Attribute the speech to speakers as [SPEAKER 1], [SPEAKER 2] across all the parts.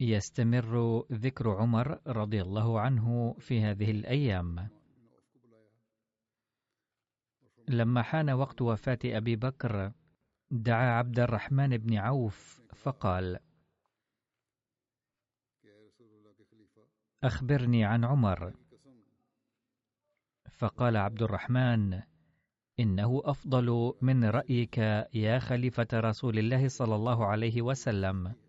[SPEAKER 1] يستمر ذكر عمر رضي الله عنه في هذه الأيام. لما حان وقت وفاة أبي بكر دعا عبد الرحمن بن عوف فقال أخبرني عن عمر. فقال عبد الرحمن إنه أفضل من رأيك يا خليفة رسول الله صلى الله عليه وسلم.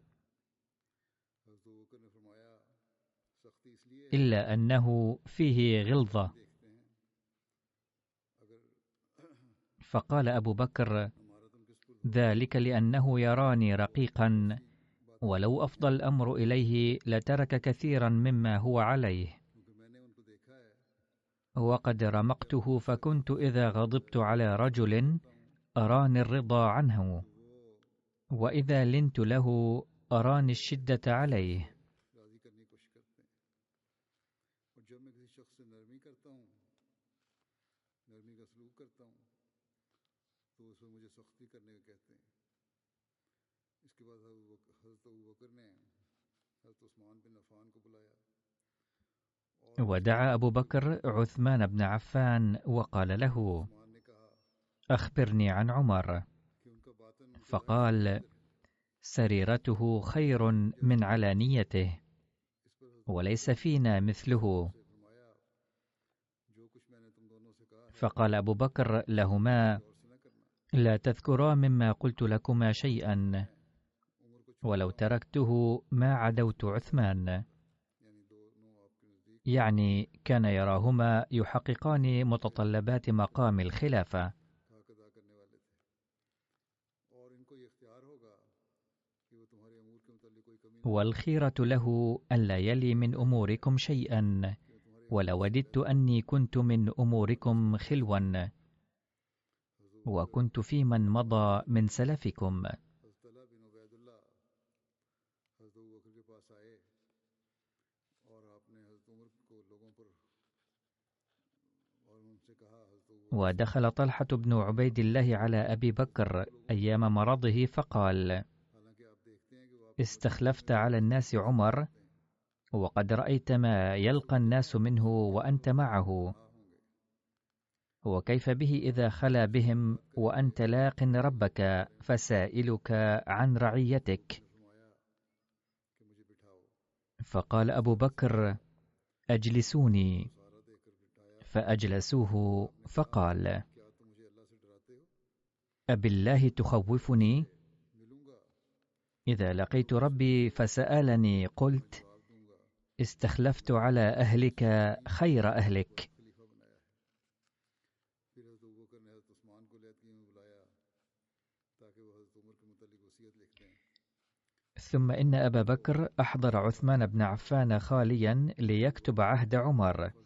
[SPEAKER 1] إلا أنه فيه غلظة. فقال أبو بكر ذلك لأنه يراني رقيقا ولو أفضى الأمر إليه لترك كثيرا مما هو عليه. وقد رمقته فكنت إذا غضبت على رجل أراني الرضا عنه وإذا لنت له أراني الشدة عليه. ودعا أبو بكر عثمان بن عفان وقال له أخبرني عن عمر. فقال سريرته خير من علانيته وليس فينا مثله. فقال أبو بكر لهما لا تذكرا مما قلت لكما شيئا ولو تركته ما عدوت عثمان. يعني كان يراهما يحققان متطلبات مقام الخلافة. والخيرة له ألا يلي من أموركم شيئا ولوددت أني كنت من أموركم خلوا وكنت في من مضى من سلفكم. ودخل طلحة بن عبيد الله على أبي بكر أيام مرضه فقال استخلفت على الناس عمر وقد رأيت ما يلقى الناس منه وأنت معه. وكيف به إذا خلا بهم وأنت لاق ربك فسائلك عن رعيتك؟ فقال أبو بكر أجلسوني. فأجلسوه فقال أبالله تخوفني؟ إذا لقيت ربي فسألني قلت استخلفت على أهلك خير أهلك. ثم إن أبا بكر أحضر عثمان بن عفان خاليا ليكتب عهد عمر.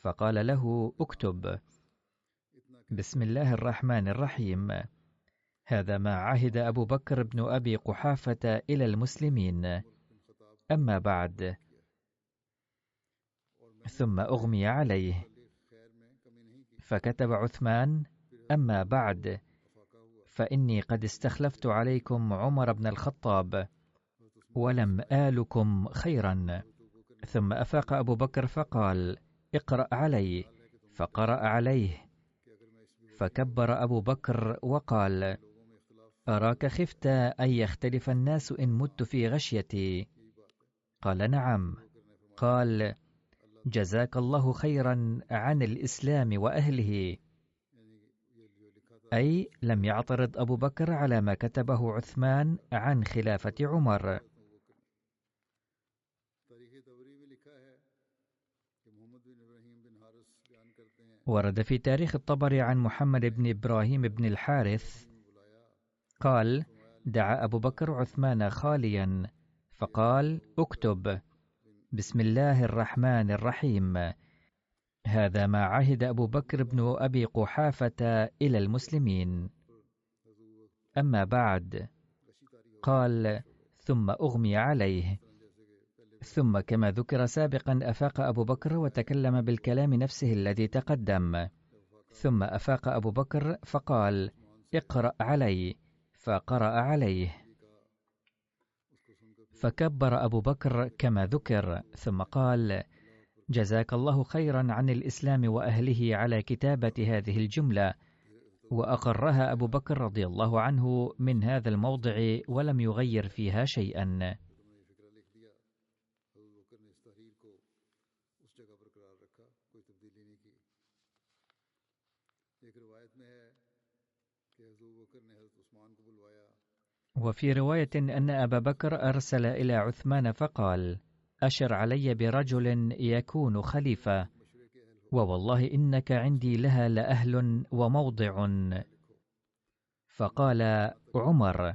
[SPEAKER 1] فقال له اكتب. بسم الله الرحمن الرحيم. هذا ما عهد أبو بكر بن أبي قحافة إلى المسلمين. أما بعد. ثم أغمي عليه. فكتب عثمان أما بعد فإني قد استخلفت عليكم عمر بن الخطاب ولم آلكم خيرا. ثم أفاق أبو بكر فقال اقرأ علي فقرأ عليه. فكبر أبو بكر وقال أراك خفت أن يختلف الناس إن مت في غشيتي؟ قال نعم. قال جزاك الله خيرا عن الإسلام وأهله. أي لم يعترض أبو بكر على ما كتبه عثمان عن خلافة عمر. ورد في تاريخ الطبري عن محمد بن إبراهيم بن الحارث قال دعا أبو بكر عثمان خاليا فقال اكتب بسم الله الرحمن الرحيم هذا ما عهد أبو بكر بن أبي قحافة إلى المسلمين أما بعد قال ثم أغمي عليه ثم كما ذكر سابقا أفاق أبو بكر وتكلم بالكلام نفسه الذي تقدم. ثم أفاق أبو بكر فقال اقرأ علي. فقرأ عليه. فكبر أبو بكر كما ذكر ثم قال جزاك الله خيرا عن الإسلام وأهله على كتابة هذه الجملة. وأقرها أبو بكر رضي الله عنه من هذا الموضع ولم يغير فيها شيئا. وفي رواية أن أبا بكر أرسل إلى عثمان فقال: أشر علي برجل يكون خليفة، ووالله إنك عندي لها لأهل وموضع. فقال عمر،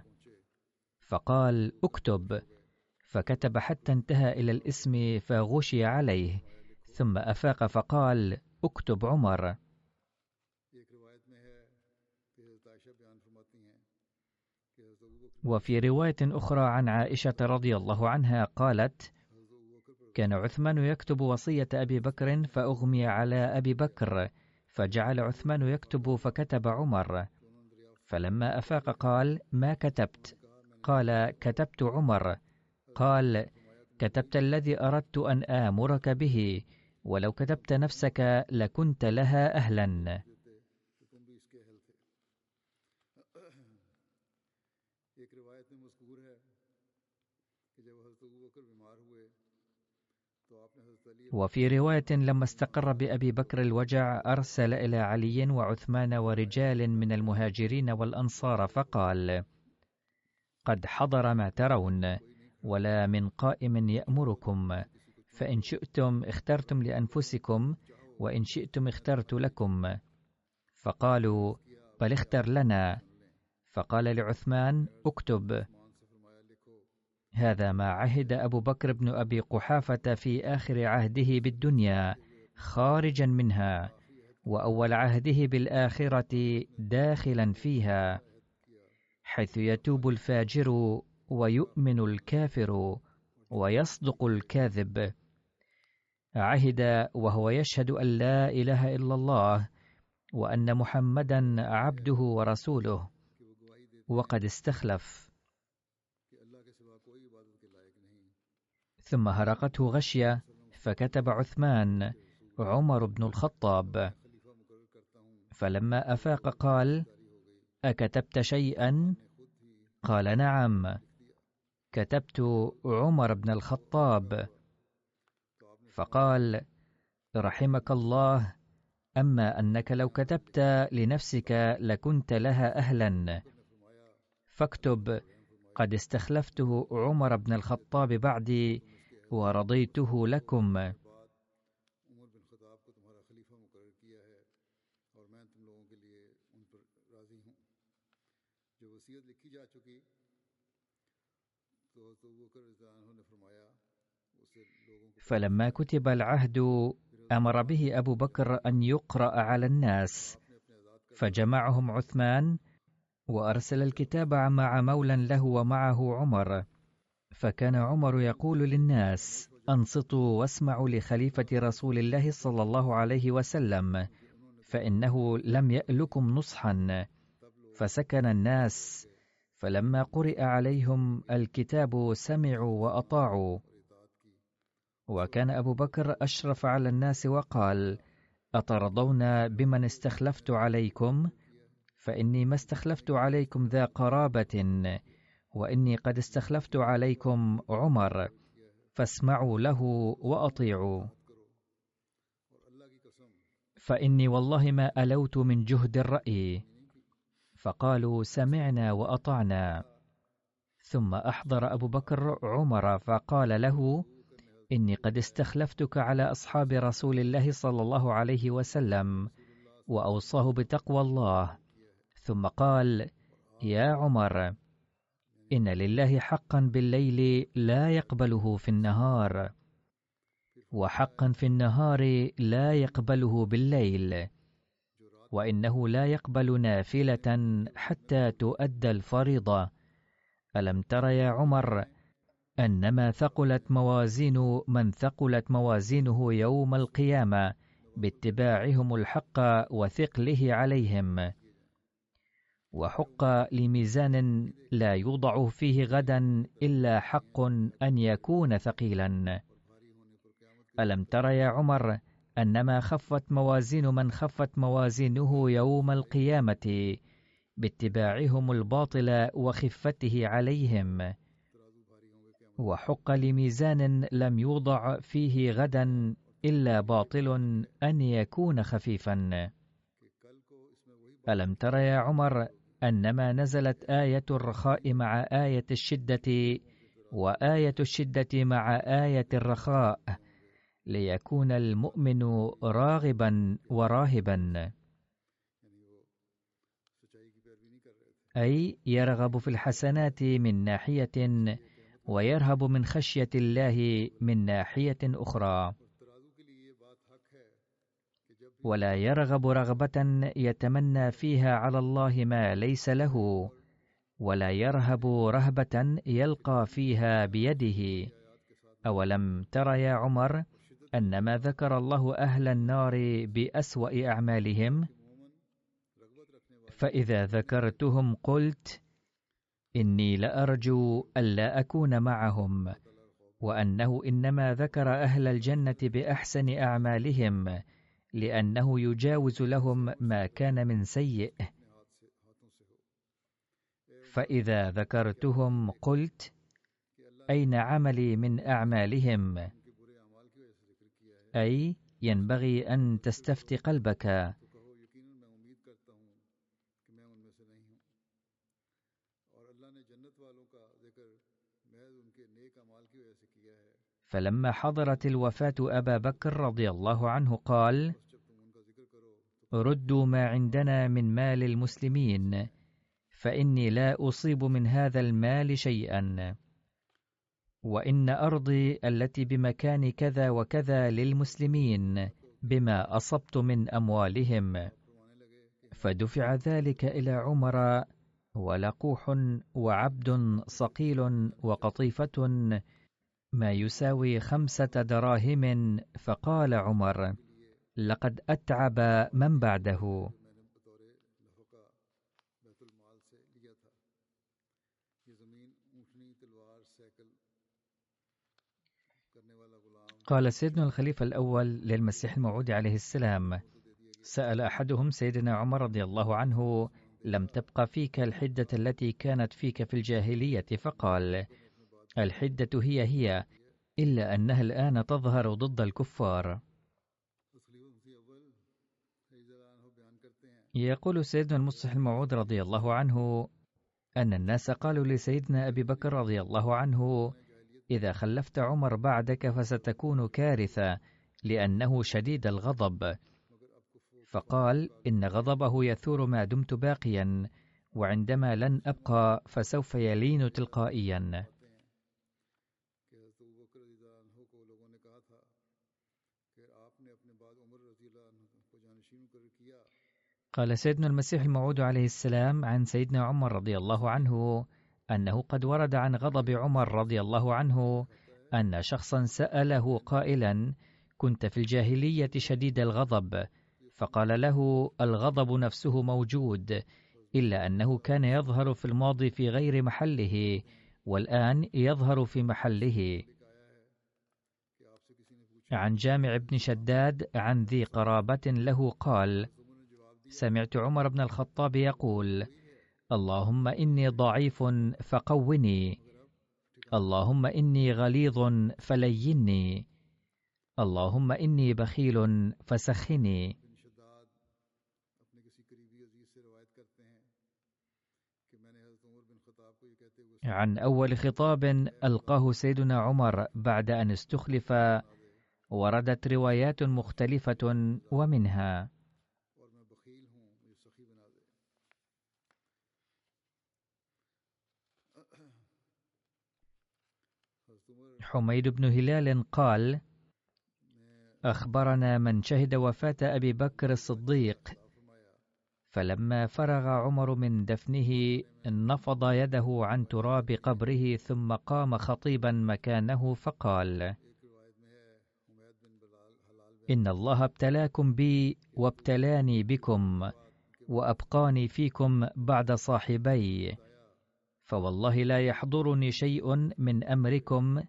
[SPEAKER 1] فقال: اكتب، فكتب حتى انتهى إلى الاسم فغشي عليه، ثم أفاق فقال: اكتب عمر. وفي رواية أخرى عن عائشة رضي الله عنها قالت: كان عثمان يكتب وصية أبي بكر فأغمي على أبي بكر، فجعل عثمان يكتب فكتب عمر، فلما أفاق قال: ما كتبت؟ قال: كتبت عمر، قال: كتبت الذي أردت أن آمرك به، ولو كتبت نفسك لكنت لها أهلا. وفي رواية لما استقر بأبي بكر الوجع أرسل إلى علي وعثمان ورجال من المهاجرين والأنصار فقال: قد حضر ما ترون، ولا من قائم يأمركم، فإن شئتم اخترتم لأنفسكم، وإن شئتم اخترت لكم. فقالوا: بل اختر لنا. فقال لعثمان: اكتب. هذا ما عهد أبو بكر بن أبي قحافة في آخر عهده بالدنيا خارجا منها وأول عهده بالآخرة داخلا فيها حيث يتوب الفاجر ويؤمن الكافر ويصدق الكاذب. عهد وهو يشهد أن لا إله إلا الله وأن محمدا عبده ورسوله وقد استخلف. ثم هرقته غشية فكتب عثمان عمر بن الخطاب. فلما أفاق قال أكتبت شيئا؟ قال نعم. كتبت عمر بن الخطاب. فقال رحمك الله أما أنك لو كتبت لنفسك لكنت لها أهلا. فاكتب قد استخلفته عمر بن الخطاب بعدي ورضيته لكم. فلما كتب العهد أمر به أبو بكر أن يقرأ على الناس فجمعهم عثمان وأرسل الكتاب مع مولى له ومعه عمر. فكان عمر يقول للناس أنصتوا واسمعوا لخليفة رسول الله صلى الله عليه وسلم فإنه لم يألكم نصحا. فسكن الناس فلما قرئ عليهم الكتاب سمعوا وأطاعوا. وكان أبو بكر أشرف على الناس وقال أترضون بمن استخلفت عليكم؟ فإني ما استخلفت عليكم ذا قرابة. وإني قد استخلفت عليكم عمر فاسمعوا له وأطيعوا. فإني والله ما ألوت من جهد الرأي. فقالوا سمعنا وأطعنا. ثم أحضر أبو بكر عمر فقال له إني قد استخلفتك على أصحاب رسول الله صلى الله عليه وسلم وأوصاه بتقوى الله. ثم قال يا عمر إن لله حقا بالليل لا يقبله في النهار وحقا في النهار لا يقبله بالليل وإنه لا يقبل نافلة حتى تؤدى الفريضة. ألم تر يا عمر أنما ثقلت موازين من ثقلت موازينه يوم القيامة باتباعهم الحق وثقله عليهم؟ وحق لميزان لا يوضع فيه غدا إلا حق أن يكون ثقيلا. ألم تر يا عمر أنما خفت موازين من خفت موازينه يوم القيامة باتباعهم الباطل وخفته عليهم؟ وحق لميزان لم يوضع فيه غدا إلا باطل أن يكون خفيفا. ألم تر يا عمر أنما نزلت آية الرخاء مع آية الشدة وآية الشدة مع آية الرخاء ليكون المؤمن راغبا وراهبا. أي يرغب في الحسنات من ناحية ويرهب من خشية الله من ناحية أخرى. ولا يرغب رغبة يتمنى فيها على الله ما ليس له ولا يرهب رهبة يلقى فيها بيده. أولم تر يا عمر أن ما ذكر الله أهل النار بأسوأ أعمالهم؟ فإذا ذكرتهم قلت إني لأرجو ألا أكون معهم وأنه إنما ذكر أهل الجنة بأحسن أعمالهم. لأنه يجاوز لهم ما كان من سيء. فإذا ذكرتهم قلت أين عملي من أعمالهم؟ أي ينبغي أن تستفتي قلبك. فلما حضرت الوفاة أبا بكر رضي الله عنه قال ردوا ما عندنا من مال المسلمين فإني لا أصيب من هذا المال شيئا. وإن أرضي التي بمكان كذا وكذا للمسلمين بما أصبت من أموالهم. فدفع ذلك إلى عمر ولقوح وعبد صقيل وقطيفة ما يساوي خمسة دراهم فقال عمر لقد أتعب من بعده. قال سيدنا الخليفة الأول للمسيح الموعود عليه السلام. سأل أحدهم سيدنا عمر رضي الله عنه لم تبق فيك الحدة التي كانت فيك في الجاهلية؟ فقال الحدة هي هي إلا أنها الآن تظهر ضد الكفار. يقول سيدنا المصلح الموعود رضي الله عنه أن الناس قالوا لسيدنا أبي بكر رضي الله عنه إذا خلفت عمر بعدك فستكون كارثة لأنه شديد الغضب. فقال إن غضبه يثور ما دمت باقيا وعندما لن أبقى فسوف يلين تلقائيا. قال سيدنا المسيح الموعود عليه السلام عن سيدنا عمر رضي الله عنه أنه قد ورد عن غضب عمر رضي الله عنه أن شخصا سأله قائلا كنت في الجاهلية شديد الغضب؟ فقال له الغضب نفسه موجود إلا أنه كان يظهر في الماضي في غير محله والآن يظهر في محله. عن جامع بن شداد عن ذي قرابة له قال سمعت عمر بن الخطاب يقول اللهم إني ضعيف فقوني اللهم إني غليظ فليني اللهم إني بخيل فسخني. عن أول خطاب ألقاه سيدنا عمر بعد أن استخلف وردت روايات مختلفة ومنها. حميد بن هلال قال أخبرنا من شهد وفاة أبي بكر الصديق. فلما فرغ عمر من دفنه نفض يده عن تراب قبره ثم قام خطيبا مكانه فقال إن الله ابتلاكم بي وابتلاني بكم وأبقاني فيكم بعد صاحبي. فوالله لا يحضرني شيء من أمركم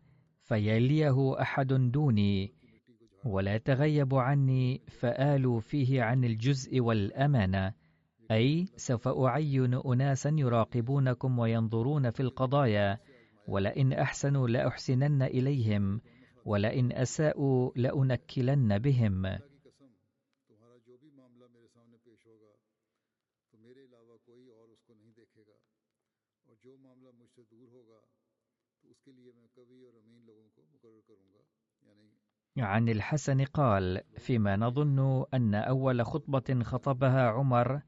[SPEAKER 1] فيليه أحد دوني ولا تغيب عني فآلوا فيه عن الجزء والأمانة أي سوف أعين أناسا يراقبونكم وينظرون في القضايا ولئن أحسنوا لأحسنن إليهم ولئن أساءوا لأنكلن بهم. عن الحسن قال فيما نظن أن أول خطبة خطبها عمر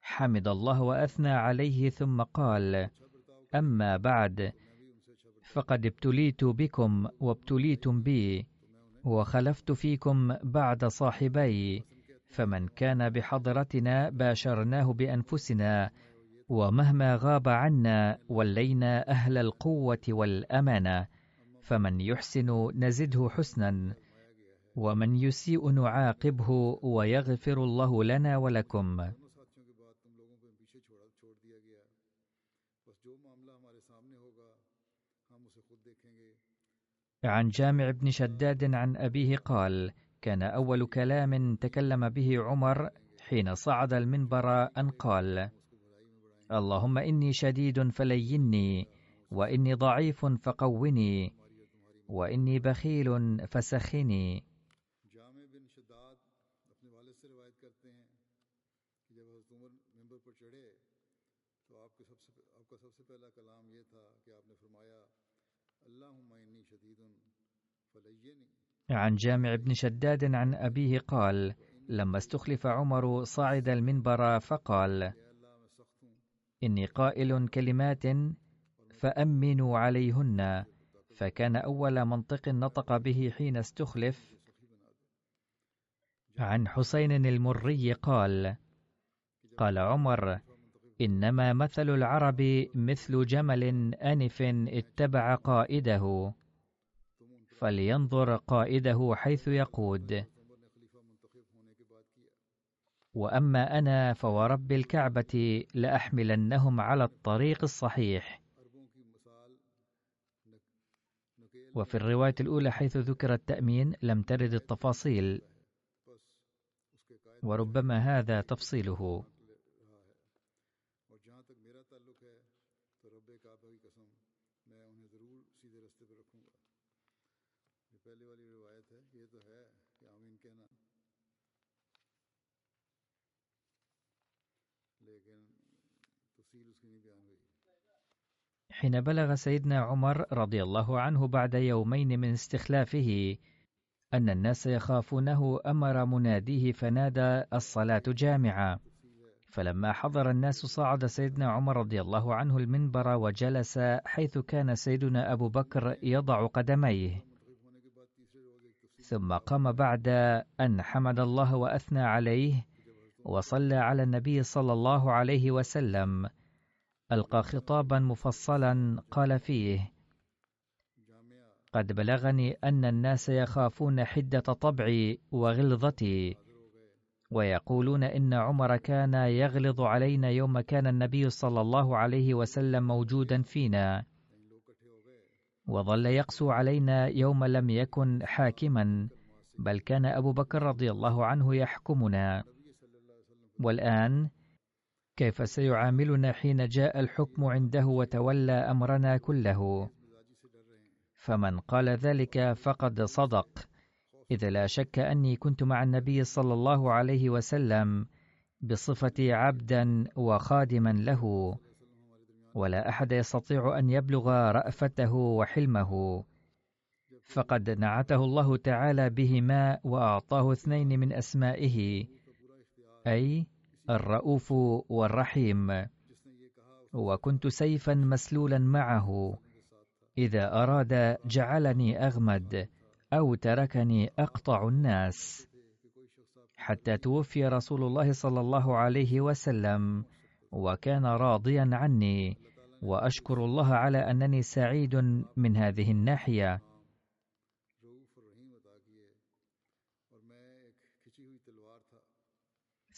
[SPEAKER 1] حمد الله وأثنى عليه ثم قال أما بعد فقد ابتليت بكم وابتليتم بي وخلفت فيكم بعد صاحبي فمن كان بحضرتنا باشرناه بأنفسنا ومهما غاب عنا ولينا أهل القوة والأمانة فمن يحسن نزده حسنا ومن يسيء نعاقبه ويغفر الله لنا ولكم. عن جامع بن شداد عن أبيه قال كان أول كلام تكلم به عمر حين صعد المنبر أن قال اللهم إني شديد فليني وإني ضعيف فقوني وإني بخيل فسخني عن جامع بن شداد عن أبيه قال لما استخلف عمر صعد المنبر فقال إني قائل كلمات فأمنوا عليهن فكان أول منطق نطق به حين استخلف عن حسين المري قال قال عمر إنما مثل العرب مثل جمل أنف اتبع قائده. فلينظر قائده حيث يقود. وأما أنا فورب الكعبة لأحملنهم على الطريق الصحيح. وفي الرواية الأولى حيث ذكر التأمين لم ترد التفاصيل. وربما هذا تفصيله. حين بلغ سيدنا عمر رضي الله عنه بعد يومين من استخلافه أن الناس يخافونه أمر مناديه فنادى الصلاة جامعة. فلما حضر الناس صعد سيدنا عمر رضي الله عنه المنبر وجلس حيث كان سيدنا أبو بكر يضع قدميه. ثم قام بعد أن حمد الله وأثنى عليه وصلى على النبي صلى الله عليه وسلم. ألقى خطابا مفصلا قال فيه قد بلغني أن الناس يخافون حدة طبعي وغلظتي ويقولون إن عمر كان يغلظ علينا يوم كان النبي صلى الله عليه وسلم موجودا فينا وظل يقسو علينا يوم لم يكن حاكما بل كان أبو بكر رضي الله عنه يحكمنا. والآن كيف سيعاملنا حين جاء الحكم عنده وتولى أمرنا كله؟ فمن قال ذلك فقد صدق. إذ لا شك أني كنت مع النبي صلى الله عليه وسلم بصفتي عبدا وخادما له ولا أحد يستطيع أن يبلغ رأفته وحلمه. فقد نعته الله تعالى بهما وأعطاه اثنين من أسمائه أي الرؤوف والرحيم وكنت سيفا مسلولا معه إذا أراد جعلني أغمد أو تركني أقطع الناس. حتى توفي رسول الله صلى الله عليه وسلم وكان راضيا عني وأشكر الله على أنني سعيد من هذه الناحية.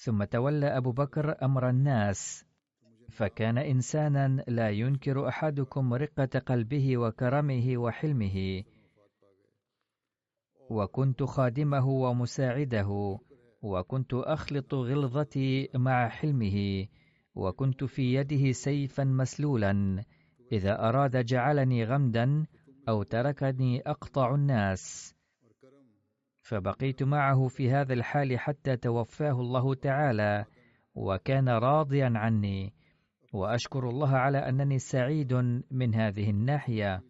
[SPEAKER 1] ثم تولى أبو بكر أمر الناس. فكان إنسانا لا ينكر أحدكم رقة قلبه وكرمه وحلمه. وكنت خادمه ومساعده وكنت أخلط غلظتي مع حلمه وكنت في يده سيفا مسلولا إذا أراد جعلني غمدا أو تركني أقطع الناس. فبقيت معه في هذا الحال حتى توفاه الله تعالى وكان راضيا عني. وأشكر الله على أنني سعيد من هذه الناحية.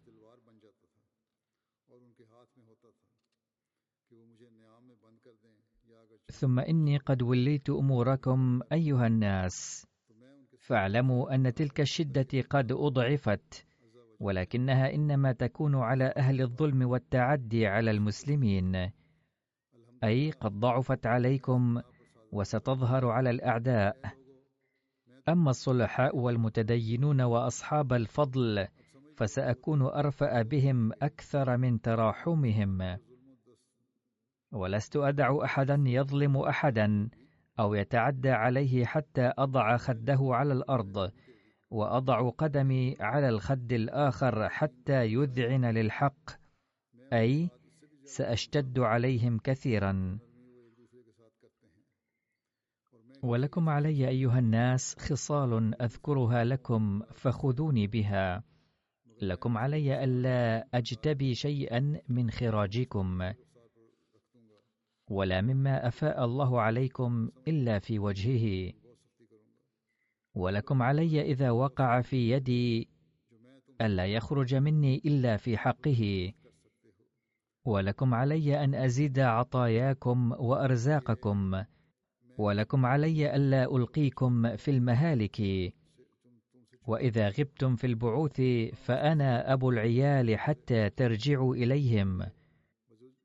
[SPEAKER 1] ثم إني قد وليت أموركم أيها الناس. فاعلموا أن تلك الشدة قد أضعفت ولكنها إنما تكون على أهل الظلم والتعدي على المسلمين. أي قد ضعفت عليكم وستظهر على الأعداء. أما الصلحاء والمتدينون وأصحاب الفضل فسأكون أرفأ بهم أكثر من تراحمهم. ولست أدع أحدا يظلم أحدا أو يتعدى عليه حتى أضع خده على الأرض وأضع قدمي على الخد الآخر حتى يذعن للحق. أي سأشتد عليهم كثيرا. ولكم علي أيها الناس خصال أذكرها لكم فخذوني بها. لكم علي ألا أجتبي شيئا من خراجكم ولا مما أفاء الله عليكم إلا في وجهه. ولكم علي إذا وقع في يدي ألا يخرج مني إلا في حقه. ولكم علي أن أزيد عطاياكم وأرزاقكم ولكم علي ألا ألقيكم في المهالك. وإذا غبتم في البعوث فأنا أبو العيال حتى ترجعوا إليهم.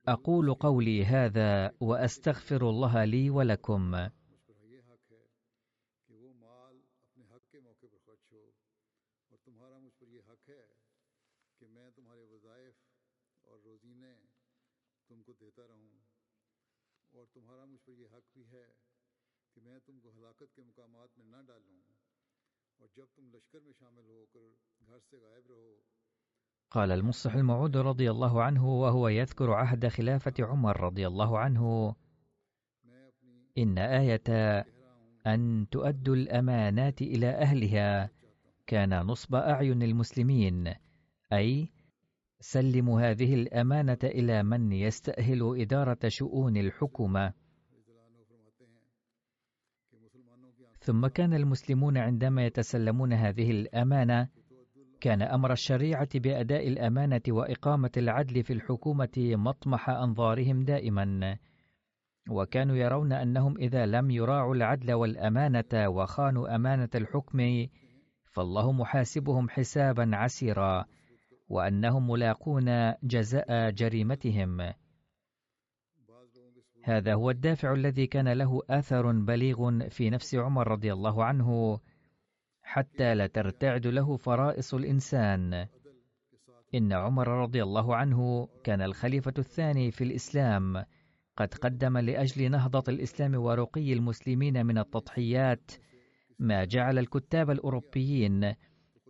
[SPEAKER 1] أقول قولي هذا وأستغفر الله لي ولكم. قال المصلح الموعود رضي الله عنه وهو يذكر عهد خلافة عمر رضي الله عنه. إن آية أن تؤدوا الأمانات إلى أهلها كان نصب أعين المسلمين. أي سلموا هذه الأمانة إلى من يستأهل إدارة شؤون الحكومة. ثم كان المسلمون عندما يتسلمون هذه الأمانة كان أمر الشريعة بأداء الأمانة وإقامة العدل في الحكومة مطمح أنظارهم دائما. وكانوا يرون أنهم إذا لم يراعوا العدل والأمانة وخانوا أمانة الحكم فالله محاسبهم حسابا عسيرا وأنهم ملاقون جزاء جريمتهم. هذا هو الدافع الذي كان له اثر بليغ في نفس عمر رضي الله عنه حتى لا ترتعد له فرائص الإنسان. إن عمر رضي الله عنه كان الخليفة الثاني في الإسلام. قد قدم لأجل نهضة الإسلام ورقي المسلمين من التضحيات ما جعل الكتاب الأوروبيين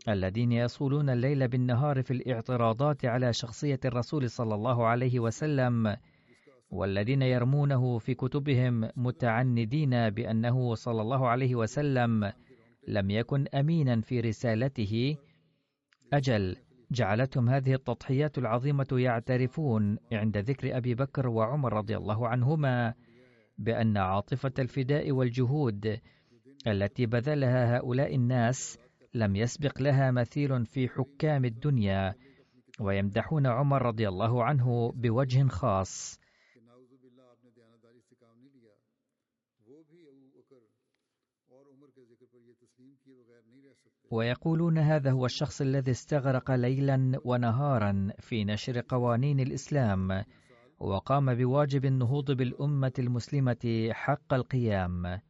[SPEAKER 1] الذين يصولون الليل بالنهار في الاعتراضات على شخصية الرسول صلى الله عليه وسلم والذين يرمونه في كتبهم متعندين بأنه صلى الله عليه وسلم لم يكن أمينا في رسالته. أجل جعلتهم هذه التضحيات العظيمة يعترفون عند ذكر أبي بكر وعمر رضي الله عنهما بأن عاطفة الفداء والجهود التي بذلها هؤلاء الناس لم يسبق لها مثيل في حكام الدنيا ويمدحون عمر رضي الله عنه بوجه خاص. ويقولون هذا هو الشخص الذي استغرق ليلا ونهارا في نشر قوانين الإسلام وقام بواجب النهوض بالأمة المسلمة حق القيام.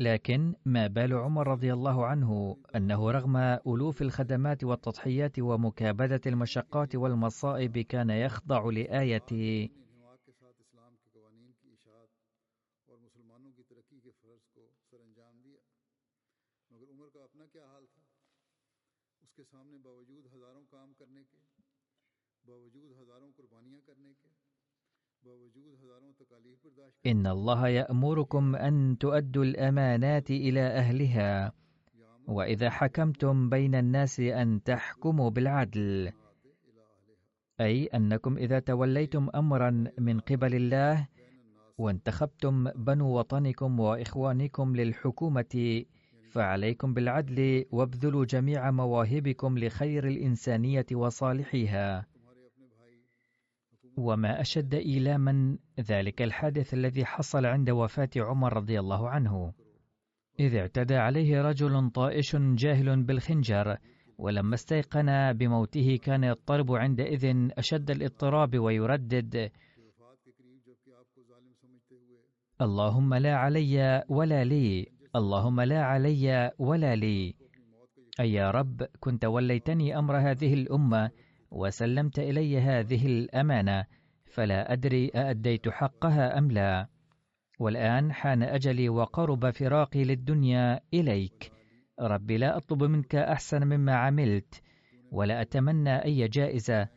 [SPEAKER 1] لكن ما بال عمر رضي الله عنه أنه رغم ألوف الخدمات والتضحيات ومكابدة المشقات والمصائب كان يخضع لآية إن الله يأمركم أن تؤدوا الأمانات إلى أهلها وإذا حكمتم بين الناس أن تحكموا بالعدل أي أنكم إذا توليتم أمرا من قبل الله وانتخبتم بنو وطنكم وإخوانكم للحكومة فعليكم بالعدل وابذلوا جميع مواهبكم لخير الإنسانية وصالحها. وما أشد إيلاما ذلك الحادث الذي حصل عند وفاة عمر رضي الله عنه. إذ اعتدى عليه رجل طائش جاهل بالخنجر ولما استيقن بموته كان يضطرب عندئذ أشد الاضطراب ويردد. اللهم لا علي ولا لي اللهم لا علي ولا لي. أي يا رب كنت وليتني أمر هذه الأمة وسلمت إلي هذه الأمانة فلا أدري أأديت حقها أم لا. والآن حان أجلي وقرب فراقي للدنيا إليك. رب لا أطلب منك أحسن مما عملت ولا أتمنى أي جائزة.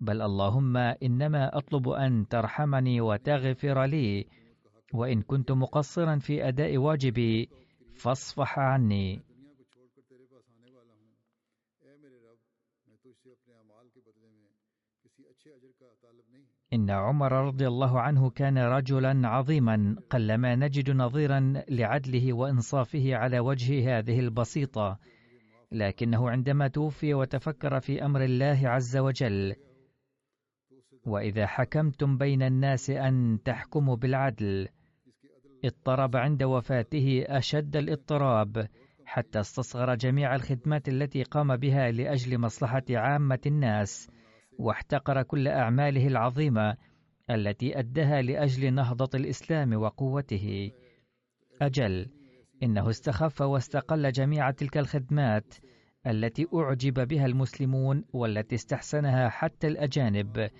[SPEAKER 1] بل اللهم إنما أطلب أن ترحمني وتغفر لي وإن كنت مقصرا في أداء واجبي فاصفح عني. إن عمر رضي الله عنه كان رجلا عظيما قلما نجد نظيرا لعدله وإنصافه على وجه هذه البسيطة. لكنه عندما توفي وتفكر في أمر الله عز وجل وإذا حكمتم بين الناس أن تحكموا بالعدل اضطرب عند وفاته أشد الاضطراب حتى استصغر جميع الخدمات التي قام بها لأجل مصلحة عامة الناس. واحتقر كل أعماله العظيمة التي أدها لأجل نهضة الإسلام وقوته. أجل إنه استخف واستقل جميع تلك الخدمات التي أعجب بها المسلمون والتي استحسنها حتى الأجانب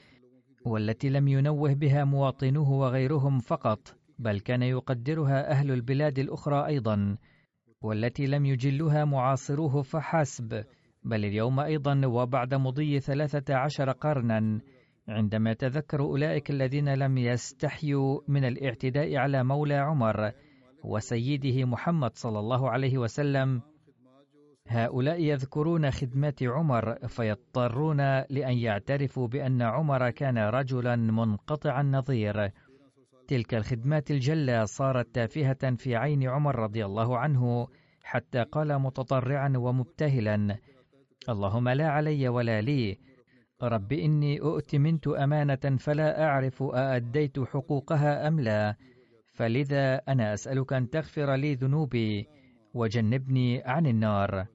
[SPEAKER 1] والتي لم ينوه بها مواطنوه وغيرهم فقط بل كان يقدرها أهل البلاد الأخرى أيضا والتي لم يجلها معاصروه فحسب. بل اليوم أيضا وبعد مضي ثلاثة عشر قرنا عندما يتذكر أولئك الذين لم يستحيوا من الاعتداء على مولى عمر وسيده محمد صلى الله عليه وسلم هؤلاء يذكرون خدمات عمر فيضطرون لأن يعترفوا بأن عمر كان رجلا منقطع النظير. تلك الخدمات الجلة صارت تافهة في عين عمر رضي الله عنه حتى قال متضرعا ومبتهلا اللهم لا علي ولا لي. رب إني أؤتمنت أمانة فلا أعرف أأديت حقوقها أم لا. فلذا أنا أسألك أن تغفر لي ذنوبي وجنبني عن النار.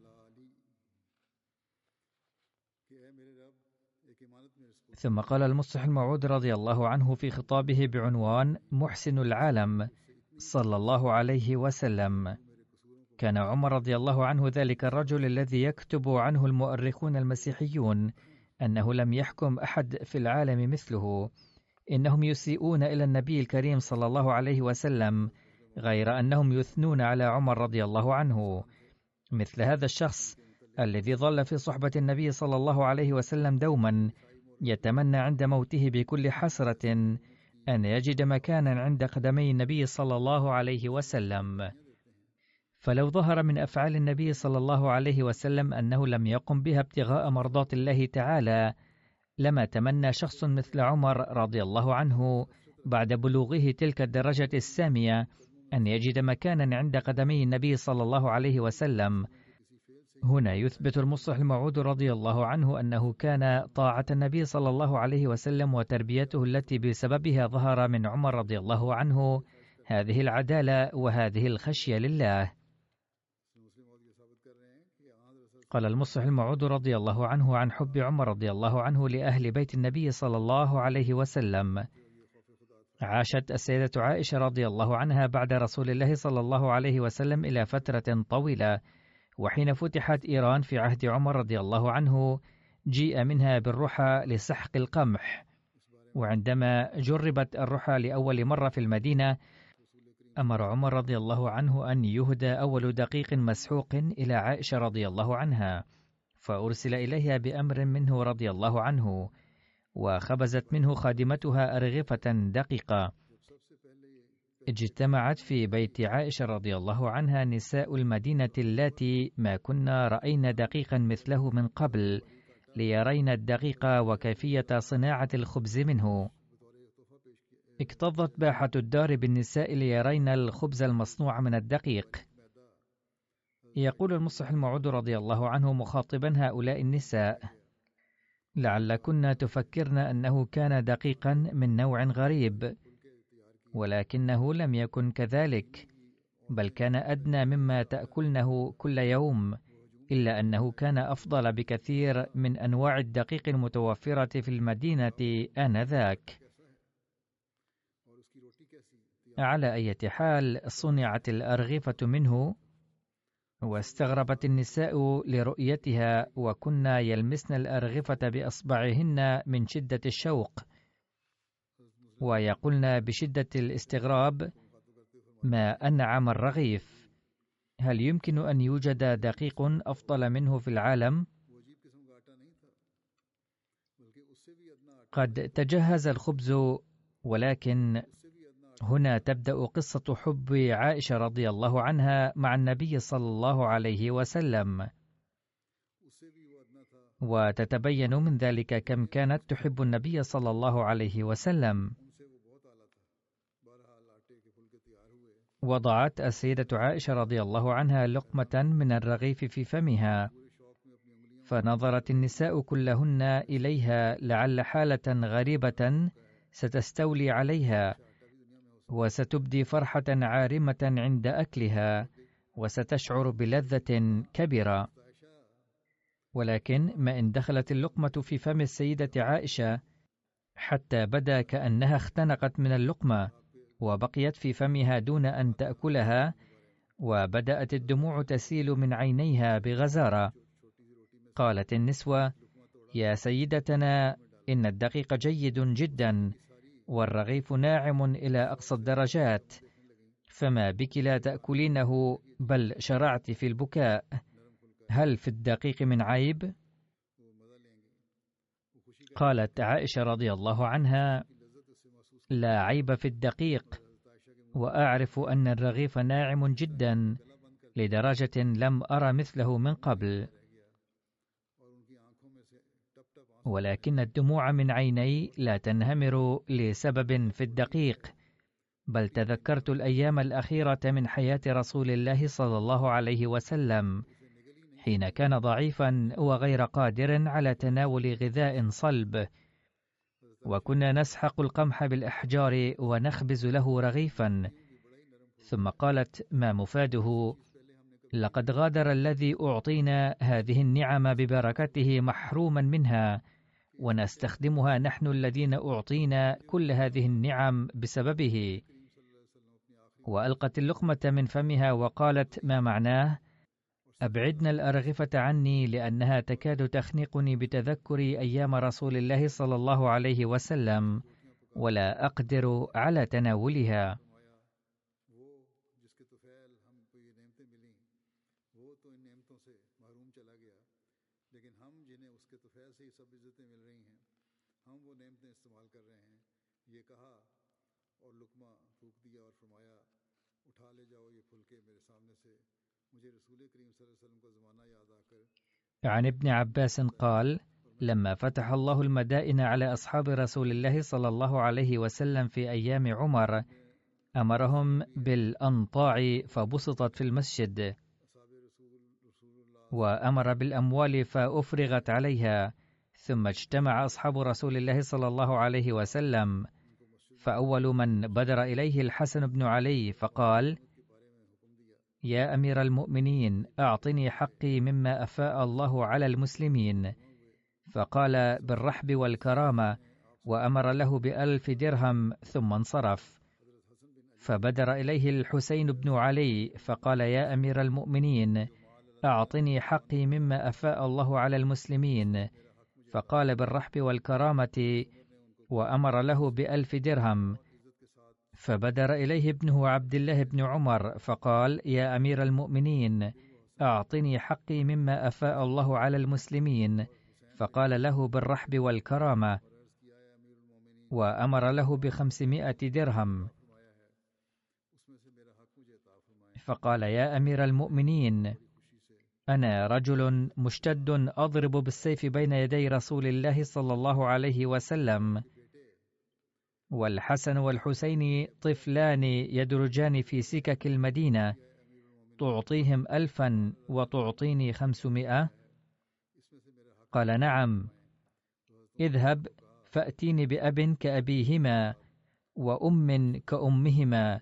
[SPEAKER 1] ثم قال المصلح الموعود رضي الله عنه في خطابه بعنوان محسن العالم صلى الله عليه وسلم. كان عمر رضي الله عنه ذلك الرجل الذي يكتب عنه المؤرخون المسيحيون أنه لم يحكم أحد في العالم مثله. إنهم يسيئون إلى النبي الكريم صلى الله عليه وسلم غير أنهم يثنون على عمر رضي الله عنه. مثل هذا الشخص الذي ظل في صحبة النبي صلى الله عليه وسلم دوما يتمنى عند موته بكل حسرة أن يجد مكانا عند قدمي النبي صلى الله عليه وسلم. فلو ظهر من أفعال النبي صلى الله عليه وسلم أنه لم يقم بها ابتغاء مرضات الله تعالى لما تمنى شخص مثل عمر رضي الله عنه بعد بلوغه تلك الدرجة السامية أن يجد مكانا عند قدمي النبي صلى الله عليه وسلم. هنا يثبت المصلح الموعود رضي الله عنه أنه كان طاعة النبي صلى الله عليه وسلم وتربيته التي بسببها ظهر من عمر رضي الله عنه هذه العدالة وهذه الخشية لله. قال المصلح الموعود رضي الله عنه عن حب عمر رضي الله عنه لأهل بيت النبي صلى الله عليه وسلم. عاشت السيدة عائشة رضي الله عنها بعد رسول الله صلى الله عليه وسلم إلى فترة طويلة وحين فتحت إيران في عهد عمر رضي الله عنه جيء منها بالرحى لسحق القمح. وعندما جربت الرحى لأول مرة في المدينة أمر عمر رضي الله عنه أن يهدى أول دقيق مسحوق إلى عائشة رضي الله عنها فأرسل إليها بأمر منه رضي الله عنه وخبزت منه خادمتها أرغفة دقيقة. اجتمعت في بيت عائشة رضي الله عنها نساء المدينة اللاتي ما كنا رأين دقيقا مثله من قبل ليرين الدقيق وكيفية صناعة الخبز منه. اكتظت باحة الدار بالنساء ليرين الخبز المصنوع من الدقيق. يقول المصلح الموعود رضي الله عنه مخاطبا هؤلاء النساء لعلكن تفكرن أنه كان دقيقا من نوع غريب ولكنه لم يكن كذلك بل كان أدنى مما تأكلنه كل يوم إلا أنه كان أفضل بكثير من أنواع الدقيق المتوفرة في المدينة آنذاك. على أي حال صنعت الأرغفة منه واستغربت النساء لرؤيتها وكنا يلمسن الأرغفة بأصبعهن من شدة الشوق ويقولن بشدة الاستغراب ما أنعم الرغيف هل يمكن أن يوجد دقيق أفضل منه في العالم؟ قد تجهز الخبز ولكن هنا تبدأ قصة حب عائشة رضي الله عنها مع النبي صلى الله عليه وسلم. وتتبين من ذلك كم كانت تحب النبي صلى الله عليه وسلم. وضعت السيدة عائشة رضي الله عنها لقمة من الرغيف في فمها. فنظرت النساء كلهن إليها لعل حالة غريبة ستستولي عليها. وستبدي فرحة عارمة عند أكلها وستشعر بلذة كبيرة. ولكن ما إن دخلت اللقمة في فم السيدة عائشة حتى بدا كأنها اختنقت من اللقمة وبقيت في فمها دون أن تأكلها وبدأت الدموع تسيل من عينيها بغزارة. قالت النسوة يا سيدتنا إن الدقيق جيد جدا والرغيف ناعم إلى أقصى الدرجات. فما بك لا تأكلينه بل شرعت في البكاء. هل في الدقيق من عيب؟ قالت عائشة رضي الله عنها لا عيب في الدقيق وأعرف أن الرغيف ناعم جدا لدرجة لم أرى مثله من قبل. ولكن الدموع من عيني لا تنهمر لسبب في الدقيق بل تذكرت الأيام الأخيرة من حياة رسول الله صلى الله عليه وسلم حين كان ضعيفا وغير قادر على تناول غذاء صلب. وكنا نسحق القمح بالأحجار ونخبز له رغيفا. ثم قالت ما مفاده؟ لقد غادر الذي أعطينا هذه النعم ببركته محروما منها. ونستخدمها نحن الذين أعطينا كل هذه النعم بسببه. وألقت اللقمة من فمها وقالت ما معناه؟ أبعدنا الأرغفة عني لأنها تكاد تخنقني بتذكر أيام رسول الله صلى الله عليه وسلم ولا أقدر على تناولها. عن ابن عباس قال لما فتح الله المدائن على أصحاب رسول الله صلى الله عليه وسلم في أيام عمر أمرهم بالأنطاع فبسطت في المسجد وأمر بالأموال فأفرغت عليها ثم اجتمع أصحاب رسول الله صلى الله عليه وسلم فأول من بدر إليه الحسن بن علي فقال يا أمير المؤمنين أعطني حقي مما أفاء الله على المسلمين. فقال بالرحب والكرامة وأمر له بألف درهم ثم انصرف. فبدر إليه الحسين بن علي فقال يا أمير المؤمنين أعطني حقي مما أفاء الله على المسلمين. فقال بالرحب والكرامة وأمر له بألف درهم. فبدر إليه ابنه عبد الله بن عمر فقال يا أمير المؤمنين أعطني حقي مما أفاء الله على المسلمين. فقال له بالرحب والكرامة وأمر له بخمسمائة درهم. فقال يا أمير المؤمنين أنا رجل مشتد أضرب بالسيف بين يدي رسول الله صلى الله عليه وسلم والحسن والحسين طفلان يدرجان في سكك المدينة. تعطيهم ألفا وتعطيني خمسمائة. قال نعم. اذهب فأتيني بأب كأبيهما وأم كأمهما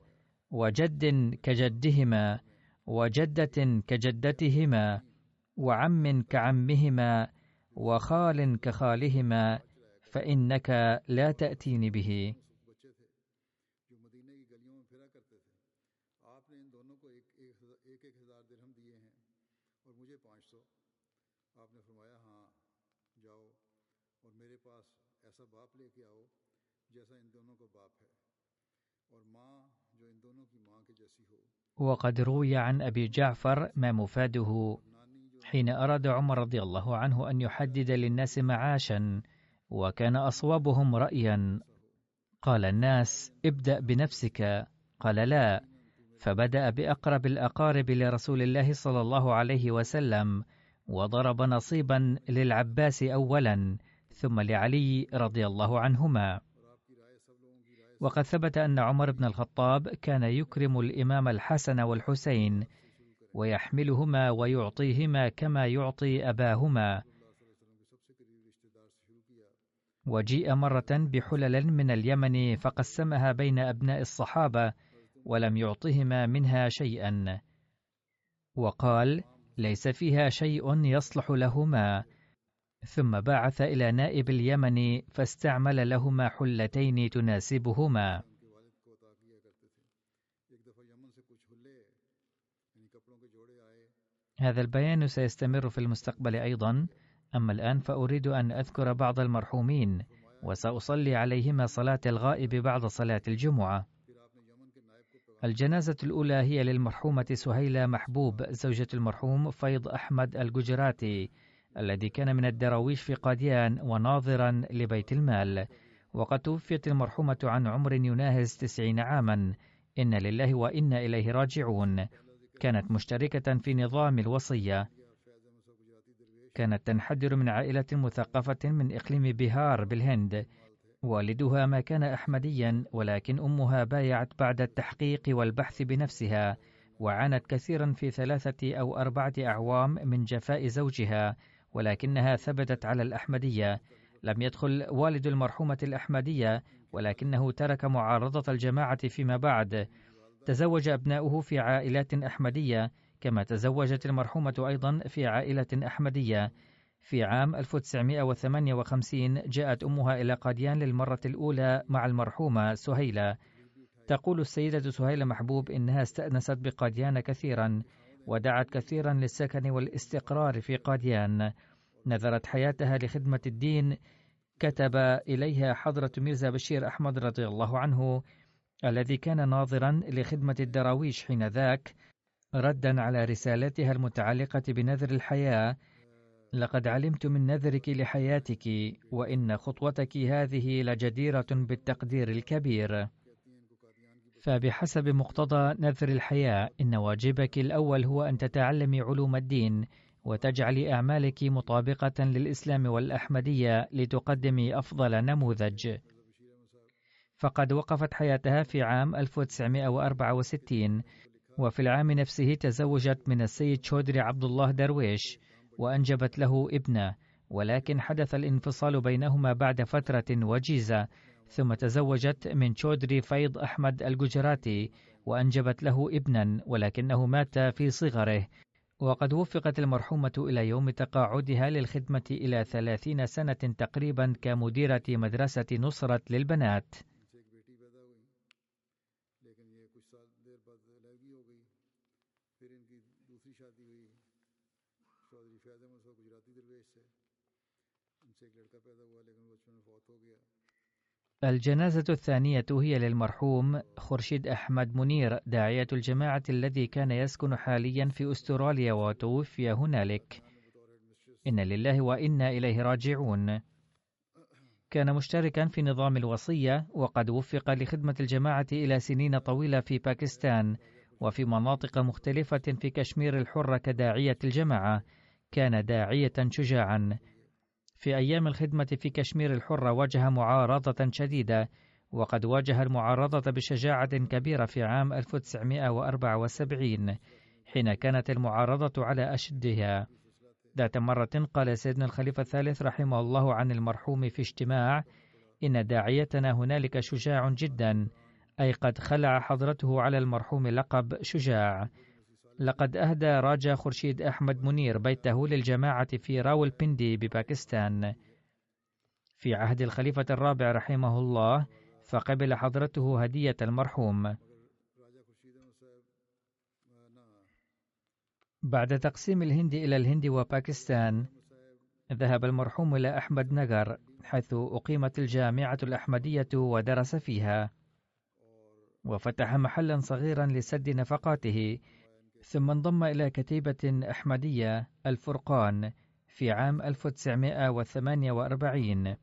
[SPEAKER 1] وجد كجدهما وجدة كجدتهما وعم كعمهما وخال كخالهما فإنك لا تأتيني به. وقد روي عن أبي جعفر ما مفاده. حين أراد عمر رضي الله عنه أن يحدد للناس معاشا وكان أصوبهم رأيا. قال الناس ابدأ بنفسك. قال لا. فبدأ بأقرب الأقارب لرسول الله صلى الله عليه وسلم وضرب نصيبا للعباس أولا ثم لعلي رضي الله عنهما. وقد ثبت أن عمر بن الخطاب كان يكرم الإمام الحسن والحسين ويحملهما ويعطيهما كما يعطي أباهما. وجيء مرة بحلل من اليمن فقسمها بين أبناء الصحابة ولم يعطهما منها شيئا. وقال ليس فيها شيء يصلح لهما. ثم بعث إلى نائب اليمن فاستعمل لهما حلتين تناسبهما. هذا البيان سيستمر في المستقبل أيضا. أما الآن فأريد أن أذكر بعض المرحومين وسأصلي عليهما صلاة الغائب بعد صلاة الجمعة. الجنازة الأولى هي للمرحومة سهيلة محبوب زوجة المرحوم فيض أحمد الججراتي الذي كان من الدراويش في قاديان وناظرا لبيت المال. وقد توفيت المرحومة عن عمر يناهز تسعين عاما. إن لله وإنا إليه راجعون. كانت مشتركة في نظام الوصية. كانت تنحدر من عائلة مثقفة من إقليم بيهار بالهند. والدها ما كان أحمديا ولكن أمها بايعت بعد التحقيق والبحث بنفسها وعانت كثيرا في ثلاثة أو أربعة أعوام من جفاء زوجها ولكنها ثبتت على الأحمدية. لم يدخل والد المرحومة الأحمدية ولكنه ترك معارضة الجماعة فيما بعد. تزوج أبناؤه في عائلات أحمدية كما تزوجت المرحومة أيضا في عائلة أحمدية. في عام 1958 جاءت أمها إلى قاديان للمرة الأولى مع المرحومة سهيلة. تقول السيدة سهيلة محبوب إنها استأنست بقاديان كثيرا ودعت كثيرا للسكن والاستقرار في قاديان. نذرت حياتها لخدمة الدين. كتب إليها حضرة ميرزا بشير أحمد رضي الله عنه الذي كان ناظرا لخدمة الدراويش حين ذاك ردا على رسالتها المتعلقة بنذر الحياة. لقد علمت من نذرك لحياتك وإن خطوتك هذه لجديرة بالتقدير الكبير. فبحسب مقتضى نذر الحياة إن واجبك الأول هو أن تتعلمي علوم الدين وتجعلي أعمالك مطابقة للإسلام والأحمدية لتقدمي أفضل نموذج. فقد وقفت حياتها في عام 1964 وفي العام نفسه تزوجت من السيد شودري عبد الله درويش وأنجبت له ابنة ولكن حدث الانفصال بينهما بعد فترة وجيزة ثم تزوجت من شودري فيض أحمد الججراتي وأنجبت له ابنا ولكنه مات في صغره. وقد وفقت المرحومة إلى يوم تقاعدها للخدمة إلى ثلاثين سنة تقريبا كمديرة مدرسة نصرة للبنات. الجنازة الثانية هي للمرحوم خرشيد أحمد منير داعية الجماعة الذي كان يسكن حاليا في أستراليا وتوفي هنالك. إن لله وإنا إليه راجعون. كان مشتركا في نظام الوصية وقد وفق لخدمة الجماعة إلى سنين طويلة في باكستان وفي مناطق مختلفة في كشمير الحرة كداعية الجماعة. كان داعية شجاعا. في أيام الخدمة في كشمير الحرة واجه معارضة شديدة وقد واجه المعارضة بشجاعة كبيرة في عام 1974 حين كانت المعارضة على أشدها. ذات مرة قال سيدنا الخليفة الثالث رحمه الله عن المرحوم في اجتماع إن داعيتنا هنالك شجاع جدا أي قد خلع حضرته على المرحوم لقب شجاع. لقد أهدى راجا خورشيد أحمد منير بيته للجماعة في راول بندي بباكستان. في عهد الخليفة الرابع رحمه الله فقبل حضرته هدية المرحوم. بعد تقسيم الهند إلى الهند وباكستان ذهب المرحوم إلى أحمد نجر حيث أقيمت الجامعة الأحمدية ودرس فيها. وفتح محلا صغيرا لسد نفقاته. ثم انضم إلى كتيبة أحمدية الفرقان في عام 1948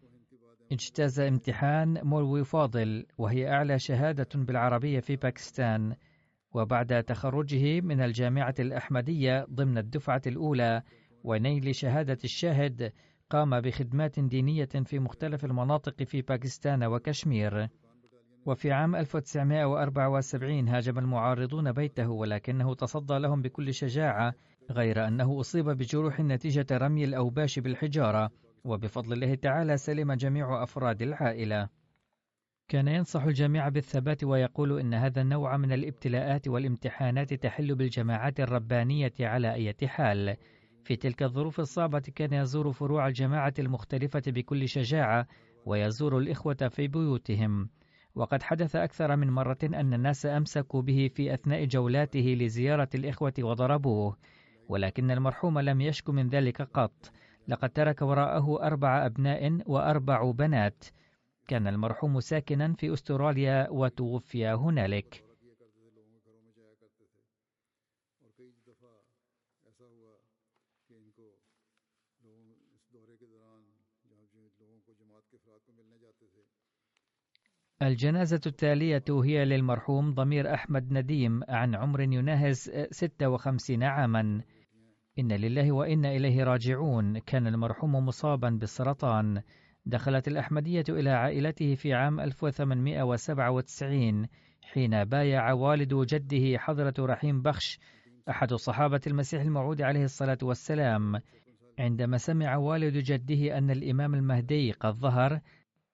[SPEAKER 1] اجتاز امتحان مولوي فاضل وهي أعلى شهادة بالعربية في باكستان. وبعد تخرجه من الجامعة الأحمدية ضمن الدفعة الأولى ونيل شهادة الشاهد قام بخدمات دينية في مختلف المناطق في باكستان وكشمير. وفي عام 1974 هاجم المعارضون بيته ولكنه تصدى لهم بكل شجاعة غير أنه أصيب بجروح نتيجة رمي الأوباش بالحجارة وبفضل الله تعالى سلم جميع أفراد العائلة. كان ينصح الجميع بالثبات ويقول إن هذا النوع من الابتلاءات والامتحانات تحل بالجماعات الربانية على أي حال. في تلك الظروف الصعبة كان يزور فروع الجماعة المختلفة بكل شجاعة ويزور الإخوة في بيوتهم. وقد حدث أكثر من مرة أن الناس أمسكوا به في أثناء جولاته لزيارة الإخوة وضربوه ولكن المرحوم لم يشك من ذلك قط. لقد ترك وراءه أربع أبناء وأربع بنات. كان المرحوم ساكنا في أستراليا وتوفي هنالك. الجنازة التالية هي للمرحوم ضمير أحمد نديم عن عمر يناهز 56 عاما. إن لله وإنا إليه راجعون. كان المرحوم مصابا بالسرطان. دخلت الأحمدية إلى عائلته في عام 1897 حين بايع والد جده حضرة رحيم بخش أحد صحابة المسيح الموعود عليه الصلاة والسلام. عندما سمع والد جده أن الإمام المهدي قد ظهر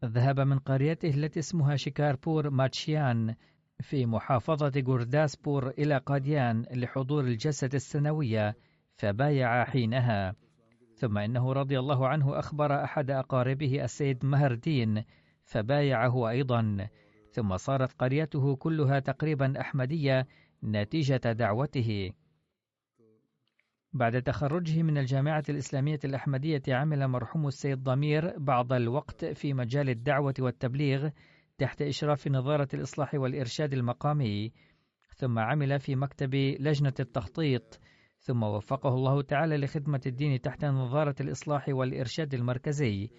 [SPEAKER 1] ذهب من قريته التي اسمها شيكاربور ماتشيان في محافظة غورداسبور إلى قاديان لحضور الجلسة السنوية فبايع حينها. ثم إنه رضي الله عنه أخبر أحد أقاربه السيد مهر دين فبايعه أيضا. ثم صارت قريته كلها تقريبا أحمدية نتيجة دعوته. بعد تخرجه من الجامعة الإسلامية الأحمدية عمل مرحوم السيد ضمير بعض الوقت في مجال الدعوة والتبليغ تحت إشراف نظارة الإصلاح والإرشاد المقامي. ثم عمل في مكتب لجنة التخطيط. ثم وفقه الله تعالى لخدمة الدين تحت نظارة الإصلاح والإرشاد المركزي.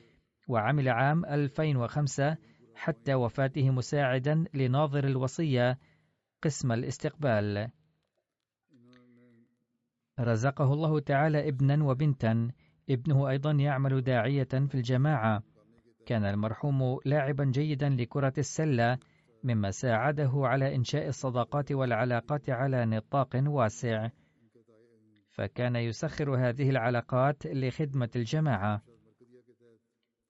[SPEAKER 1] وعمل عام 2005 حتى وفاته مساعدا لناظر الوصية قسم الاستقبال. رزقه الله تعالى ابنا وبنتا. ابنه أيضا يعمل داعية في الجماعة. كان المرحوم لاعبا جيدا لكرة السلة مما ساعده على إنشاء الصداقات والعلاقات على نطاق واسع. فكان يسخر هذه العلاقات لخدمة الجماعة.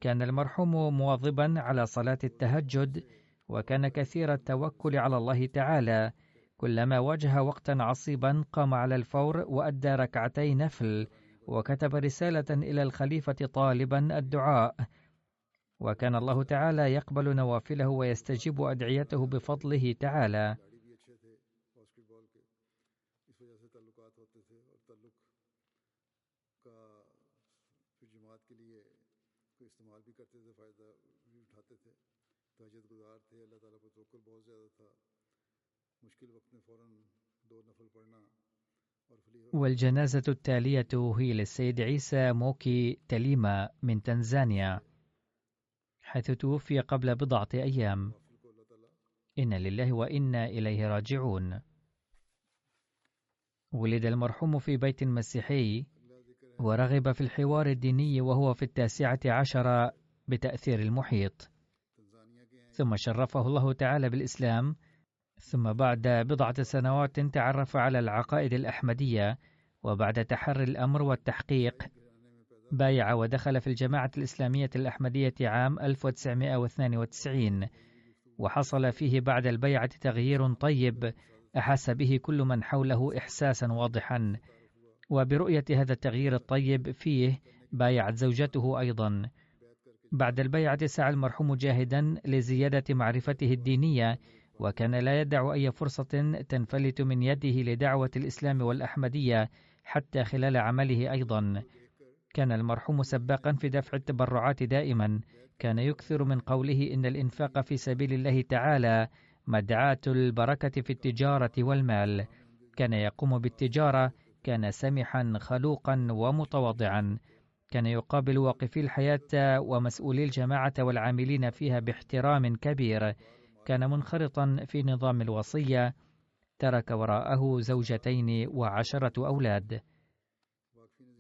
[SPEAKER 1] كان المرحوم مواظبا على صلاة التهجد وكان كثير التوكل على الله تعالى. كلما واجه وقتا عصيبا قام على الفور وأدى ركعتي نفل وكتب رسالة إلى الخليفة طالبا الدعاء. وكان الله تعالى يقبل نوافله ويستجيب أدعيته بفضله تعالى. والجنازة التالية هي للسيد عيسى موكي تليما من تنزانيا حيث توفي قبل بضعة أيام. إن لله وإنا إليه راجعون. ولد المرحوم في بيت مسيحي ورغب في الحوار الديني وهو في التاسعة عشر بتأثير المحيط. ثم شرفه الله تعالى بالإسلام ثم بعد بضعة سنوات تعرف على العقائد الأحمدية وبعد تحري الأمر والتحقيق بايع ودخل في الجماعة الإسلامية الأحمدية عام 1992 وحصل فيه بعد البيعة تغيير طيب أحس به كل من حوله إحساسا واضحا. وبرؤية هذا التغيير الطيب فيه بايعت زوجته أيضا. بعد البيعة سعى المرحوم جاهدا لزيادة معرفته الدينية وكان لا يدع أي فرصة تنفلت من يده لدعوة الإسلام والأحمدية حتى خلال عمله أيضا. كان المرحوم سباقا في دفع التبرعات دائما. كان يكثر من قوله إن الإنفاق في سبيل الله تعالى مدعاة البركة في التجارة والمال. كان يقوم بالتجارة كان سمحا خلوقا ومتواضعا. كان يقابل واقفي الحياة ومسؤولي الجماعة والعاملين فيها باحترام كبير. كان منخرطا في نظام الوصية ترك وراءه زوجتين وعشرة أولاد.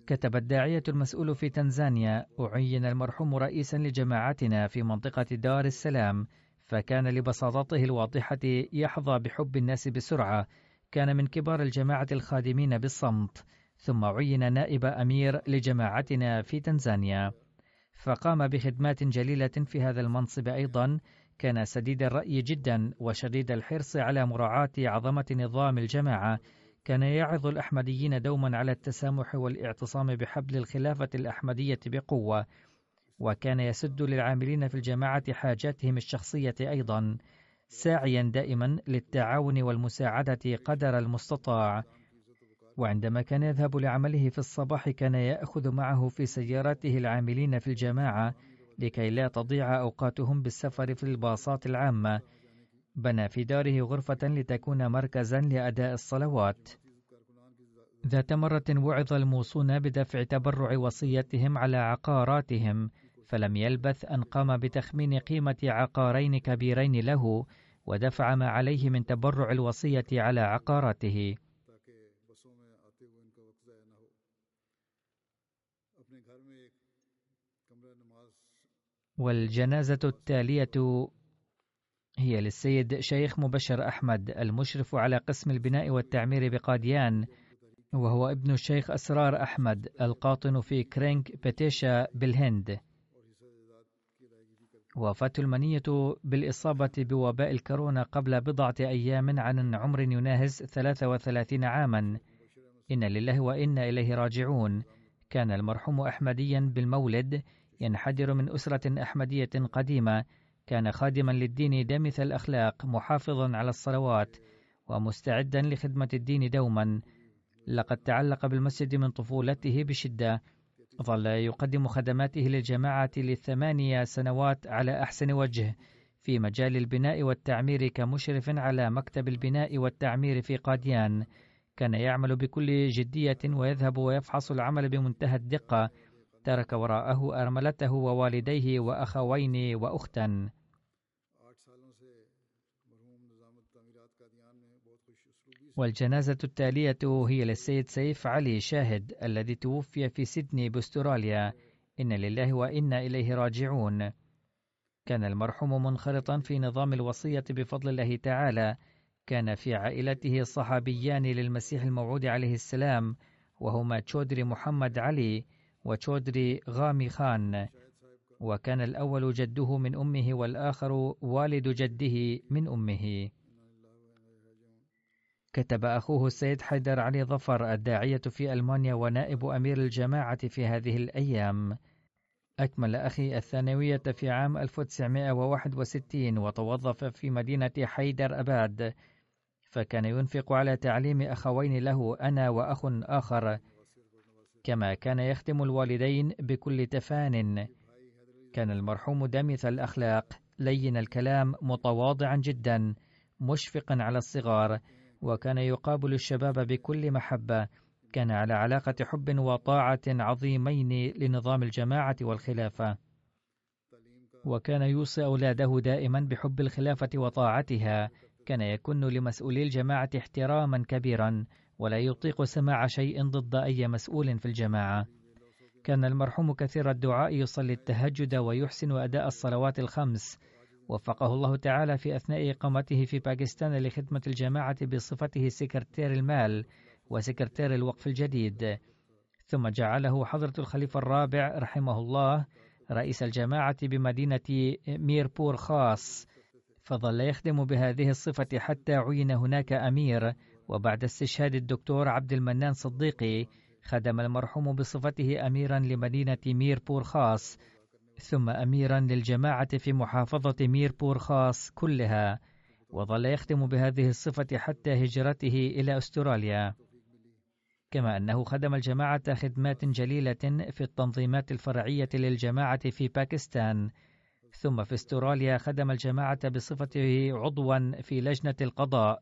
[SPEAKER 1] كتب الداعية المسؤول في تنزانيا أعين المرحوم رئيسا لجماعتنا في منطقة دار السلام فكان لبساطته الواضحة يحظى بحب الناس بسرعة. كان من كبار الجماعة الخادمين بالصمت ثم عين نائب أمير لجماعتنا في تنزانيا. فقام بخدمات جليلة في هذا المنصب أيضا كان سديد الرأي جدا وشديد الحرص على مراعاة عظمة نظام الجماعة. كان يعظ الأحمديين دوما على التسامح والاعتصام بحبل الخلافة الأحمدية بقوة وكان يسد للعاملين في الجماعة حاجاتهم الشخصية أيضا ساعيا دائما للتعاون والمساعدة قدر المستطاع. وعندما كان يذهب لعمله في الصباح كان يأخذ معه في سيارته العاملين في الجماعة لكي لا تضيع أوقاتهم بالسفر في الباصات العامة. بنى في داره غرفة لتكون مركزا لأداء الصلوات. ذات مرة وعظ الموصون بدفع تبرع وصيتهم على عقاراتهم فلم يلبث أن قام بتخمين قيمة عقارين كبيرين له ودفع ما عليه من تبرع الوصية على عقاراته. والجنازة التالية هي للسيد شيخ مبشر أحمد المشرف على قسم البناء والتعمير بقاديان وهو ابن الشيخ أسرار أحمد القاطن في كرينك بتيشا بالهند. وفاته المنية بالإصابة بوباء الكورونا قبل بضعة أيام عن عمر يناهز 33 عاما. إن لله وإنا إليه راجعون. كان المرحوم أحمديا بالمولد ينحدر من أسرة أحمدية قديمة كان خادما للدين دمث الأخلاق محافظا على الصلوات ومستعدا لخدمة الدين دوما. لقد تعلق بالمسجد من طفولته بشدة. ظل يقدم خدماته للجماعة لثمانية سنوات على أحسن وجه في مجال البناء والتعمير كمشرف على مكتب البناء والتعمير في قاديان. كان يعمل بكل جدية ويذهب ويفحص العمل بمنتهى الدقة. ترك وراءه أرملته ووالديه وأخوين وأختا. والجنازة التالية هي للسيد سيف علي شاهد الذي توفي في سيدني باستراليا إن لله وإنا إليه راجعون. كان المرحوم منخرطا في نظام الوصية بفضل الله تعالى. كان في عائلته صحابيان للمسيح الموعود عليه السلام وهما تشودري محمد علي وتشودري غامي خان. وكان الأول جده من أمه والآخر والد جده من أمه. كتب أخوه السيد حيدر علي ظفر الداعية في ألمانيا ونائب أمير الجماعة في هذه الأيام. أكمل أخي الثانوية في عام 1961 وتوظف في مدينة حيدر أباد. فكان ينفق على تعليم أخوين له أنا وأخ آخر. كما كان يخدم الوالدين بكل تفان. كان المرحوم دمث الأخلاق لين الكلام متواضعا جدا مشفقا على الصغار وكان يقابل الشباب بكل محبة. كان على علاقة حب وطاعة عظيمين لنظام الجماعة والخلافة. وكان يوصي أولاده دائما بحب الخلافة وطاعتها. كان يكن لمسؤولي الجماعة احتراما كبيرا ولا يطيق سماع شيء ضد أي مسؤول في الجماعة. كان المرحوم كثير الدعاء يصلي التهجد ويحسن أداء الصلوات الخمس. وفقه الله تعالى في أثناء إقامته في باكستان لخدمة الجماعة بصفته سكرتير المال وسكرتير الوقف الجديد. ثم جعله حضرة الخليفة الرابع رحمه الله رئيس الجماعة بمدينة ميربور خاص. فظل يخدم بهذه الصفة حتى عين هناك أمير. وبعد استشهاد الدكتور عبد المنان صديقي خدم المرحوم بصفته أميرا لمدينة ميربور خاص ثم أميرا للجماعة في محافظة ميربور خاص كلها وظل يخدم بهذه الصفة حتى هجرته إلى أستراليا. كما أنه خدم الجماعة خدمات جليلة في التنظيمات الفرعية للجماعة في باكستان ثم في أستراليا خدم الجماعة بصفته عضوا في لجنة القضاء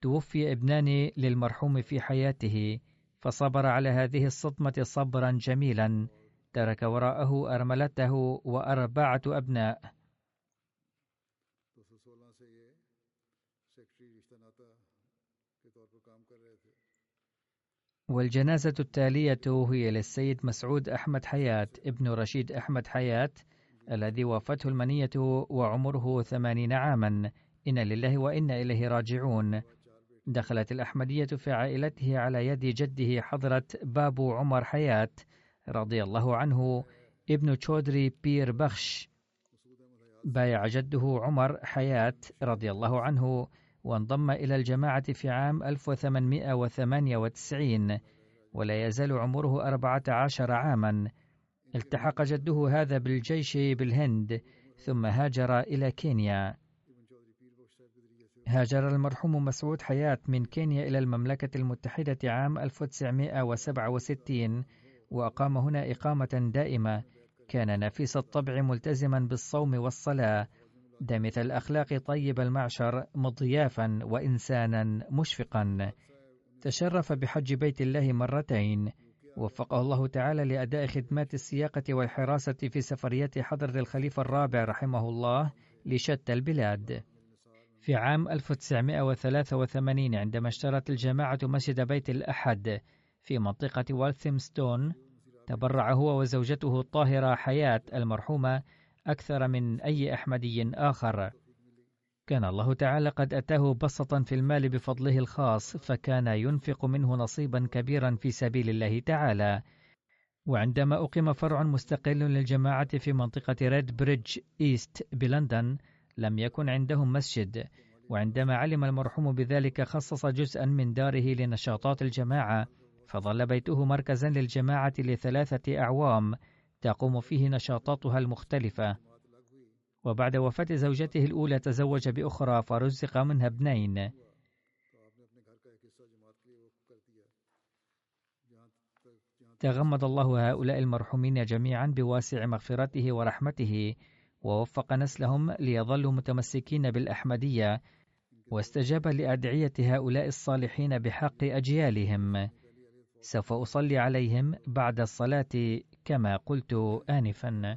[SPEAKER 1] توفي ابنان للمرحوم في حياته فصبر على هذه الصدمة صبرا جميلا ترك وراءه أرملته وأربعة أبناء. والجنازة التالية هي للسيد مسعود أحمد حياة ابن رشيد أحمد حياة الذي وافته المنية وعمره ثمانين عاما. إن لله وإنا إليه راجعون. دخلت الأحمدية في عائلته على يد جده حضرة بابو عمر حياة رضي الله عنه ابن تشودري بير بخش. بايع جده عمر حياة رضي الله عنه وانضم إلى الجماعة في عام 1898 ولا يزال عمره 14 عاما. التحق جده هذا بالجيش بالهند ثم هاجر إلى كينيا. هاجر المرحوم مسعود حياة من كينيا إلى المملكة المتحدة عام 1967 وأقام هنا إقامة دائمة. كان نفيس الطبع ملتزما بالصوم والصلاة. دمث الأخلاق طيب المعشر مضيافا وإنسانا مشفقا. تشرف بحج بيت الله مرتين. وفقه الله تعالى لأداء خدمات السياقة والحراسة في سفريات حضرة الخليفة الرابع رحمه الله لشتى البلاد. في عام 1983 عندما اشترت الجماعة مسجد بيت الأحد في منطقة والثمستون تبرع هو وزوجته الطاهرة حياة المرحومة أكثر من أي أحمدي آخر. كان الله تعالى قد أتاه بسطا في المال بفضله الخاص فكان ينفق منه نصيبا كبيرا في سبيل الله تعالى. وعندما أقيم فرع مستقل للجماعة في منطقة ريد بريدج إيست بلندن لم يكن عندهم مسجد وعندما علم المرحوم بذلك خصص جزءا من داره لنشاطات الجماعة فظل بيته مركزا للجماعة لثلاثة أعوام تقوم فيه نشاطاتها المختلفة. وبعد وفاة زوجته الأولى تزوج بأخرى فرزق منها ابنين. تغمد الله هؤلاء المرحومين جميعا بواسع مغفرته ورحمته ووفق نسلهم ليظلوا متمسكين بالأحمدية واستجاب لأدعية هؤلاء الصالحين بحق أجيالهم. سوف أصلي عليهم بعد الصلاة كما قلت آنفا.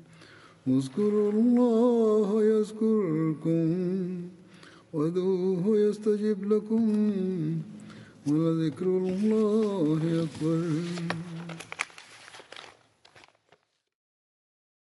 [SPEAKER 2] اذكروا الله يذكركم وادعوه يستجب لكم ولذكر الله أكبر.